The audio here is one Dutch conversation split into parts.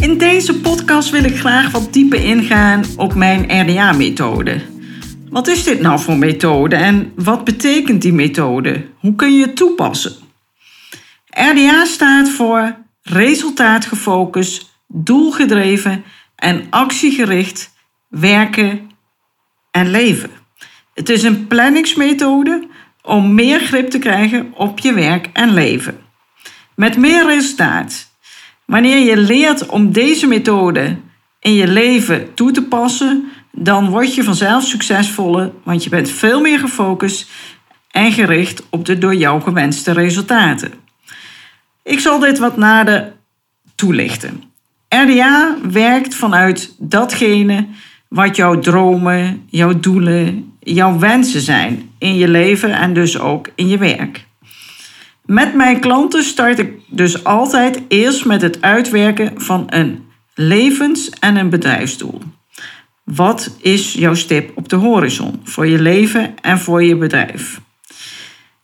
In deze podcast wil ik graag wat dieper ingaan op mijn RDA-methode. Wat is dit nou voor methode en wat betekent die methode? Hoe kun je het toepassen? RDA staat voor resultaatgefocust, doelgedreven en actiegericht werken en leven. Het is een planningsmethode om meer grip te krijgen op je werk en leven. Met meer resultaat. Wanneer je leert om deze methode in je leven toe te passen, dan word je vanzelf succesvoller, want je bent veel meer gefocust en gericht op de door jou gewenste resultaten. Ik zal dit wat nader toelichten. RDA werkt vanuit datgene wat jouw dromen, jouw doelen, jouw wensen zijn in je leven en dus ook in je werk. Met mijn klanten start ik dus altijd eerst met het uitwerken van een levens- en een bedrijfsdoel. Wat is jouw stip op de horizon voor je leven en voor je bedrijf?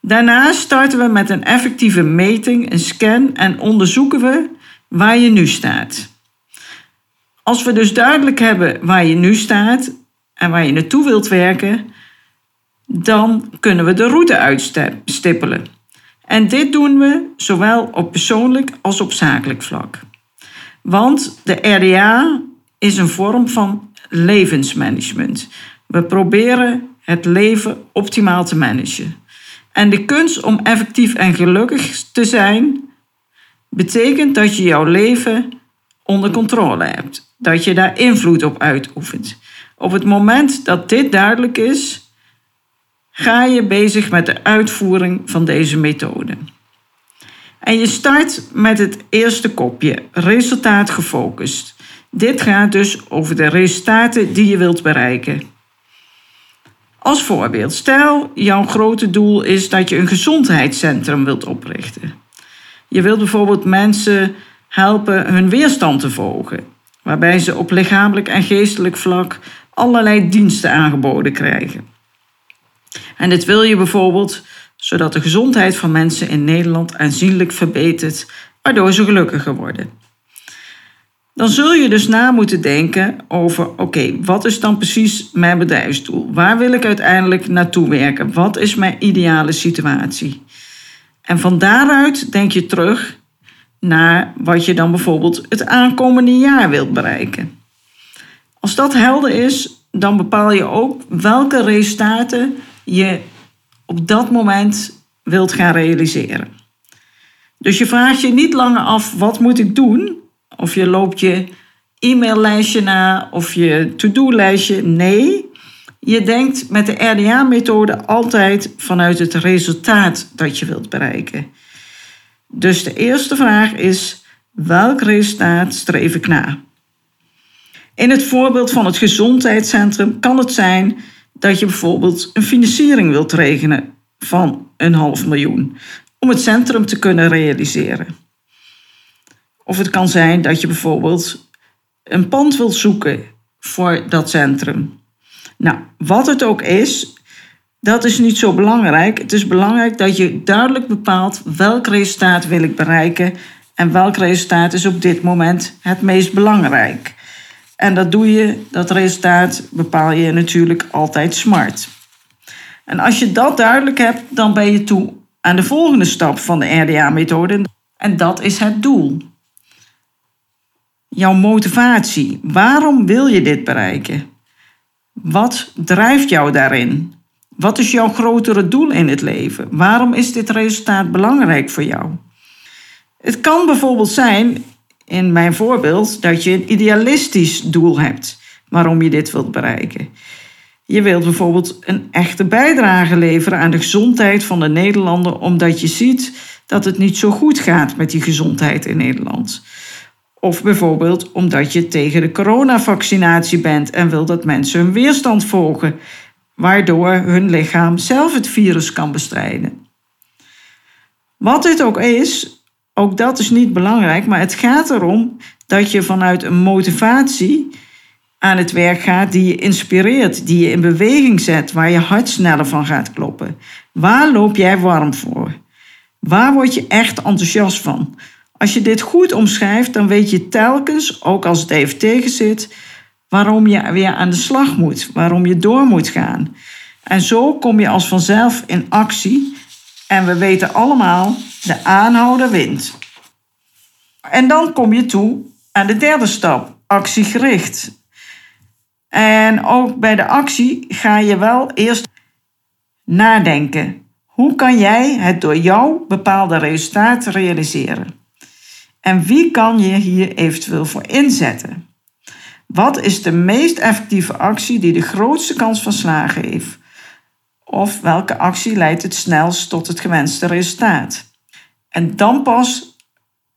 Daarna starten we met een effectieve meting, een scan en onderzoeken we waar je nu staat. Als we dus duidelijk hebben waar je nu staat en waar je naartoe wilt werken, dan kunnen we de route uitstippelen. En dit doen we zowel op persoonlijk als op zakelijk vlak. Want de RDA is een vorm van levensmanagement. We proberen het leven optimaal te managen. En de kunst om effectief en gelukkig te zijn, betekent dat je jouw leven onder controle hebt. Dat je daar invloed op uitoefent. Op het moment dat dit duidelijk is, ga je bezig met de uitvoering van deze methode. En je start met het eerste kopje, resultaat gefocust. Dit gaat dus over de resultaten die je wilt bereiken. Als voorbeeld, stel jouw grote doel is dat je een gezondheidscentrum wilt oprichten. Je wilt bijvoorbeeld mensen helpen hun weerstand te volgen, waarbij ze op lichamelijk en geestelijk vlak allerlei diensten aangeboden krijgen. En dit wil je bijvoorbeeld zodat de gezondheid van mensen in Nederland aanzienlijk verbetert, waardoor ze gelukkiger worden. Dan zul je dus na moeten denken over: oké, wat is dan precies mijn bedrijfsdoel? Waar wil ik uiteindelijk naartoe werken? Wat is mijn ideale situatie? En van daaruit denk je terug naar wat je dan bijvoorbeeld het aankomende jaar wilt bereiken. Als dat helder is, dan bepaal je ook welke resultaten je op dat moment wilt gaan realiseren. Dus je vraagt je niet langer af wat moet ik doen? Of je loopt je e-maillijstje na of je to-do-lijstje. Nee, je denkt met de RDA-methode altijd vanuit het resultaat dat je wilt bereiken. Dus de eerste vraag is: welk resultaat streef ik na? In het voorbeeld van het gezondheidscentrum kan het zijn dat je bijvoorbeeld een financiering wilt regenen van een half miljoen om het centrum te kunnen realiseren. Of het kan zijn dat je bijvoorbeeld een pand wilt zoeken voor dat centrum. Nou, wat het ook is, dat is niet zo belangrijk. Het is belangrijk dat je duidelijk bepaalt welk resultaat wil ik bereiken en welk resultaat is op dit moment het meest belangrijk. En dat doe je, dat resultaat bepaal je natuurlijk altijd smart. En als je dat duidelijk hebt, dan ben je toe aan de volgende stap van de RDA-methode. En dat is het doel. Jouw motivatie. Waarom wil je dit bereiken? Wat drijft jou daarin? Wat is jouw grotere doel in het leven? Waarom is dit resultaat belangrijk voor jou? Het kan bijvoorbeeld zijn in mijn voorbeeld dat je een idealistisch doel hebt waarom je dit wilt bereiken. Je wilt bijvoorbeeld een echte bijdrage leveren aan de gezondheid van de Nederlander, omdat je ziet dat het niet zo goed gaat met die gezondheid in Nederland. Of bijvoorbeeld omdat je tegen de coronavaccinatie bent en wil dat mensen hun weerstand volgen, waardoor hun lichaam zelf het virus kan bestrijden. Wat dit ook is, ook dat is niet belangrijk, maar het gaat erom dat je vanuit een motivatie aan het werk gaat die je inspireert, die je in beweging zet, waar je hart sneller van gaat kloppen. Waar loop jij warm voor? Waar word je echt enthousiast van? Als je dit goed omschrijft, dan weet je telkens, ook als het even tegen zit, waarom je weer aan de slag moet, waarom je door moet gaan. En zo kom je als vanzelf in actie. En we weten allemaal, de aanhouder wint. En dan kom je toe aan de derde stap, actiegericht. En ook bij de actie ga je wel eerst nadenken. Hoe kan jij het door jou bepaalde resultaat realiseren? En wie kan je hier eventueel voor inzetten? Wat is de meest effectieve actie die de grootste kans van slagen heeft? Of welke actie leidt het snelst tot het gewenste resultaat? En dan pas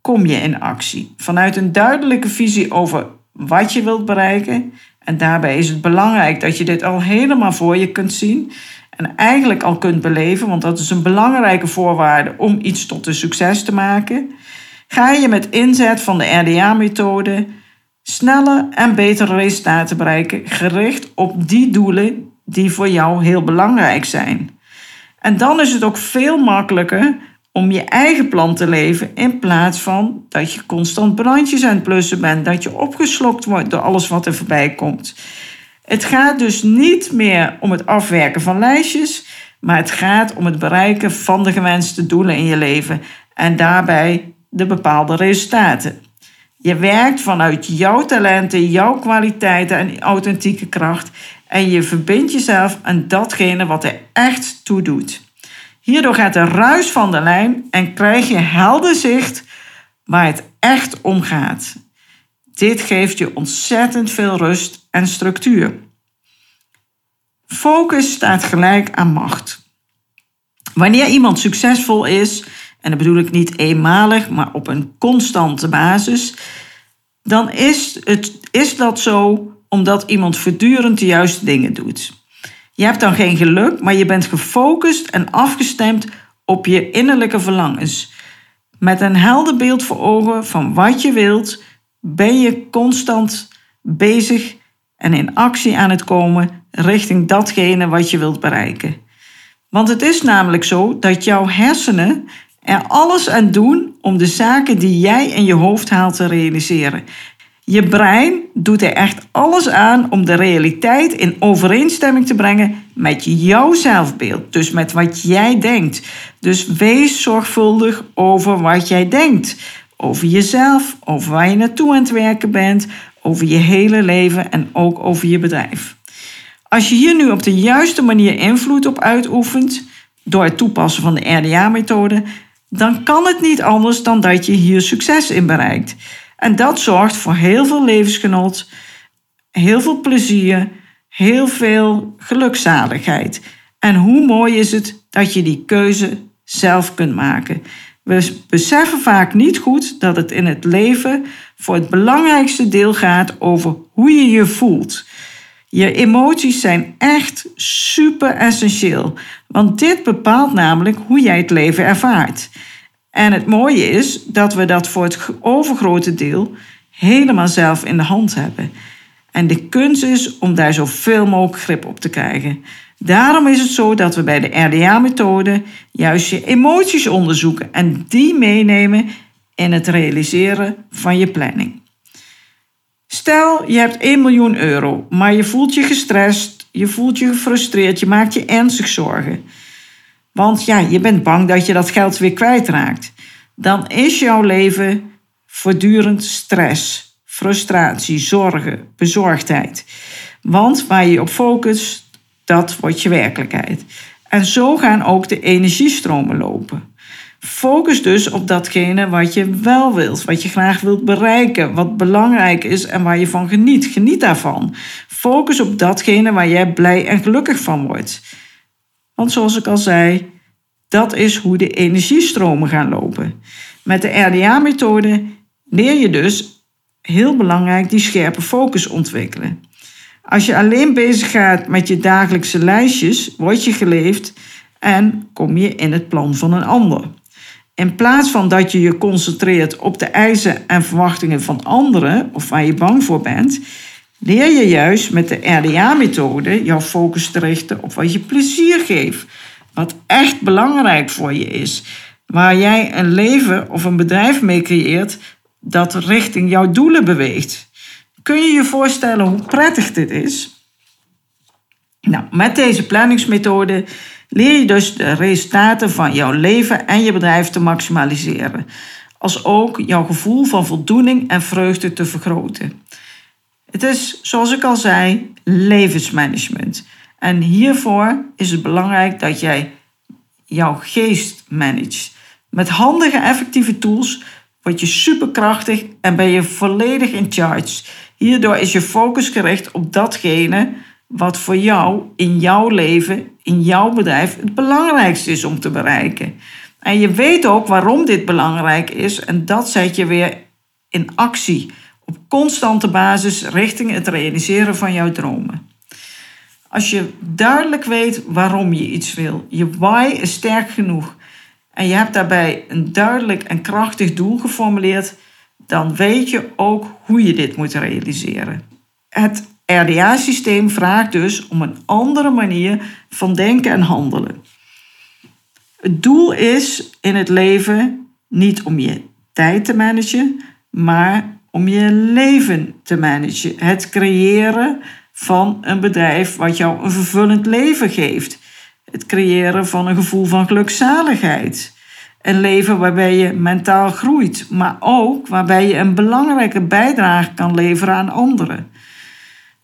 kom je in actie. Vanuit een duidelijke visie over wat je wilt bereiken. En daarbij is het belangrijk dat je dit al helemaal voor je kunt zien. En eigenlijk al kunt beleven, want dat is een belangrijke voorwaarde om iets tot een succes te maken. Ga je met inzet van de RDA-methode snelle en betere resultaten bereiken, gericht op die doelen die voor jou heel belangrijk zijn. En dan is het ook veel makkelijker om je eigen plan te leven in plaats van dat je constant brandjes aan het bent, dat je opgeslokt wordt door alles wat er voorbij komt. Het gaat dus niet meer om het afwerken van lijstjes, maar het gaat om het bereiken van de gewenste doelen in je leven en daarbij de bepaalde resultaten. Je werkt vanuit jouw talenten, jouw kwaliteiten en authentieke kracht en je verbindt jezelf aan datgene wat er echt toe doet. Hierdoor gaat de ruis van de lijn en krijg je helder zicht waar het echt om gaat. Dit geeft je ontzettend veel rust en structuur. Focus staat gelijk aan macht. Wanneer iemand succesvol is, en dat bedoel ik niet eenmalig, maar op een constante basis, dan is, het, is dat zo omdat iemand voortdurend de juiste dingen doet. Je hebt dan geen geluk, maar je bent gefocust en afgestemd op je innerlijke verlangens. Met een helder beeld voor ogen van wat je wilt, ben je constant bezig en in actie aan het komen richting datgene wat je wilt bereiken. Want het is namelijk zo dat jouw hersenen er alles aan doen om de zaken die jij in je hoofd haalt te realiseren. Je brein doet er echt alles aan om de realiteit in overeenstemming te brengen met jouw zelfbeeld. Dus met wat jij denkt. Dus wees zorgvuldig over wat jij denkt. Over jezelf, over waar je naartoe aan het werken bent, over je hele leven en ook over je bedrijf. Als je hier nu op de juiste manier invloed op uitoefent, door het toepassen van de RDA-methode, dan kan het niet anders dan dat je hier succes in bereikt. En dat zorgt voor heel veel levensgenot, heel veel plezier, heel veel gelukzaligheid. En hoe mooi is het dat je die keuze zelf kunt maken. We beseffen vaak niet goed dat het in het leven voor het belangrijkste deel gaat over hoe je je voelt. Je emoties zijn echt super essentieel, want dit bepaalt namelijk hoe jij het leven ervaart. En het mooie is dat we dat voor het overgrote deel helemaal zelf in de hand hebben. En de kunst is om daar zoveel mogelijk grip op te krijgen. Daarom is het zo dat we bij de RDA-methode juist je emoties onderzoeken en die meenemen in het realiseren van je planning. Stel, je hebt 1 miljoen euro, maar je voelt je gestrest, je voelt je gefrustreerd, je maakt je ernstig zorgen. Want ja, je bent bang dat je dat geld weer kwijtraakt. Dan is jouw leven voortdurend stress, frustratie, zorgen, bezorgdheid. Want waar je op focust, dat wordt je werkelijkheid. En zo gaan ook de energiestromen lopen. Focus dus op datgene wat je wel wilt, wat je graag wilt bereiken, wat belangrijk is en waar je van geniet. Geniet daarvan. Focus op datgene waar jij blij en gelukkig van wordt. Want zoals ik al zei, dat is hoe de energiestromen gaan lopen. Met de RDA-methode leer je dus heel belangrijk die scherpe focus ontwikkelen. Als je alleen bezig gaat met je dagelijkse lijstjes, word je geleefd en kom je in het plan van een ander. In plaats van dat je je concentreert op de eisen en verwachtingen van anderen of waar je bang voor bent, leer je juist met de RDA-methode jouw focus te richten op wat je plezier geeft, wat echt belangrijk voor je is, waar jij een leven of een bedrijf mee creëert dat richting jouw doelen beweegt. Kun je je voorstellen hoe prettig dit is? Nou, met deze planningsmethode leer je dus de resultaten van jouw leven en je bedrijf te maximaliseren, als ook jouw gevoel van voldoening en vreugde te vergroten. Het is, zoals ik al zei, levensmanagement. En hiervoor is het belangrijk dat jij jouw geest managt. Met handige, effectieve tools word je superkrachtig en ben je volledig in charge. Hierdoor is je focus gericht op datgene wat voor jou in jouw leven, in jouw bedrijf, het belangrijkste is om te bereiken. En je weet ook waarom dit belangrijk is en dat zet je weer in actie op constante basis richting het realiseren van jouw dromen. Als je duidelijk weet waarom je iets wil, je why is sterk genoeg en je hebt daarbij een duidelijk en krachtig doel geformuleerd, dan weet je ook hoe je dit moet realiseren. Het RDA-systeem vraagt dus om een andere manier van denken en handelen. Het doel is in het leven niet om je tijd te managen, maar om je leven te managen. Het creëren van een bedrijf wat jou een vervullend leven geeft. Het creëren van een gevoel van gelukzaligheid. Een leven waarbij je mentaal groeit, maar ook waarbij je een belangrijke bijdrage kan leveren aan anderen.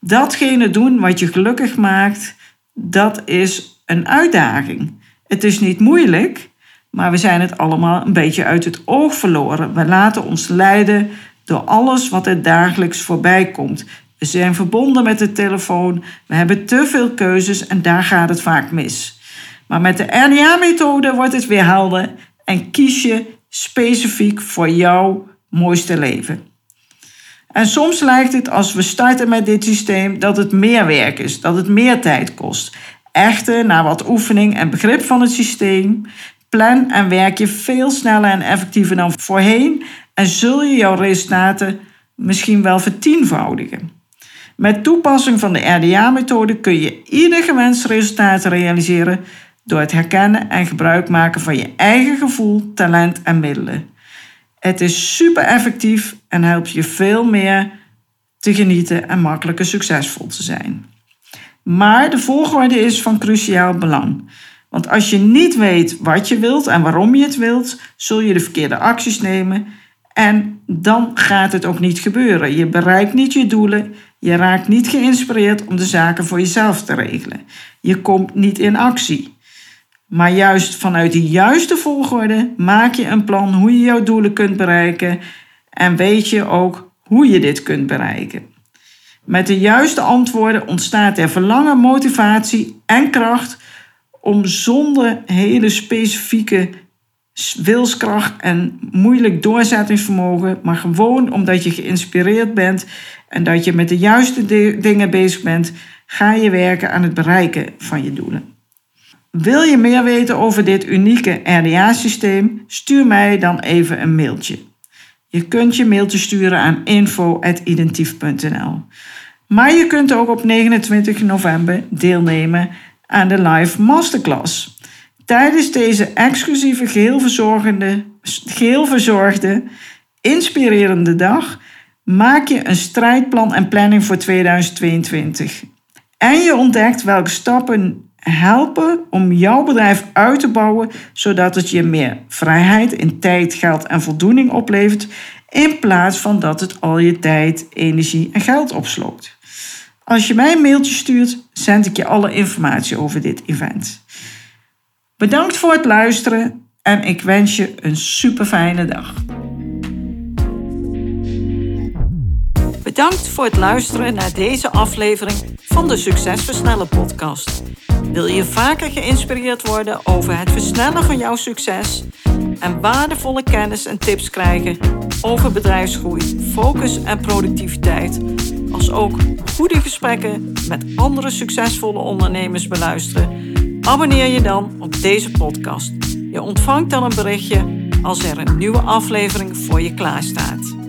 Datgene doen wat je gelukkig maakt, dat is een uitdaging. Het is niet moeilijk, maar we zijn het allemaal een beetje uit het oog verloren. We laten ons leiden door alles wat er dagelijks voorbij komt. We zijn verbonden met de telefoon, we hebben te veel keuzes en daar gaat het vaak mis. Maar met de RDA-methode wordt het weer helder en kies je specifiek voor jouw mooiste leven. En soms lijkt het als we starten met dit systeem dat het meer werk is, dat het meer tijd kost. Echter, na wat oefening en begrip van het systeem, plan en werk je veel sneller en effectiever dan voorheen en zul je jouw resultaten misschien wel vertienvoudigen. Met toepassing van de RDA-methode kun je ieder gewenst resultaat realiseren door het herkennen en gebruik maken van je eigen gevoel, talent en middelen. Het is super effectief en helpt je veel meer te genieten en makkelijker succesvol te zijn. Maar de volgorde is van cruciaal belang. Want als je niet weet wat je wilt en waarom je het wilt, zul je de verkeerde acties nemen en dan gaat het ook niet gebeuren. Je bereikt niet je doelen, je raakt niet geïnspireerd om de zaken voor jezelf te regelen. Je komt niet in actie. Maar juist vanuit de juiste volgorde maak je een plan hoe je jouw doelen kunt bereiken en weet je ook hoe je dit kunt bereiken. Met de juiste antwoorden ontstaat er verlangen, motivatie en kracht om zonder hele specifieke wilskracht en moeilijk doorzettingsvermogen, maar gewoon omdat je geïnspireerd bent en dat je met de juiste dingen bezig bent, ga je werken aan het bereiken van je doelen. Wil je meer weten over dit unieke RDA-systeem? Stuur mij dan even een mailtje. Je kunt je mailtje sturen aan info.identief.nl. Maar je kunt ook op 29 november deelnemen aan de live masterclass. Tijdens deze exclusieve, geheel, verzorgende, geheel verzorgde, inspirerende dag maak je een strijdplan en planning voor 2022. En je ontdekt welke stappen helpen om jouw bedrijf uit te bouwen, zodat het je meer vrijheid in tijd, geld en voldoening oplevert, in plaats van dat het al je tijd, energie en geld opsloopt. Als je mij een mailtje stuurt, zend ik je alle informatie over dit event. Bedankt voor het luisteren en ik wens je een super fijne dag. Bedankt voor het luisteren naar deze aflevering van de Succesversnellen podcast. Wil je vaker geïnspireerd worden over het versnellen van jouw succes en waardevolle kennis en tips krijgen? over bedrijfsgroei, focus en productiviteit, als ook goede gesprekken met andere succesvolle ondernemers beluisteren, abonneer je dan op deze podcast. Je ontvangt dan een berichtje als er een nieuwe aflevering voor je klaarstaat.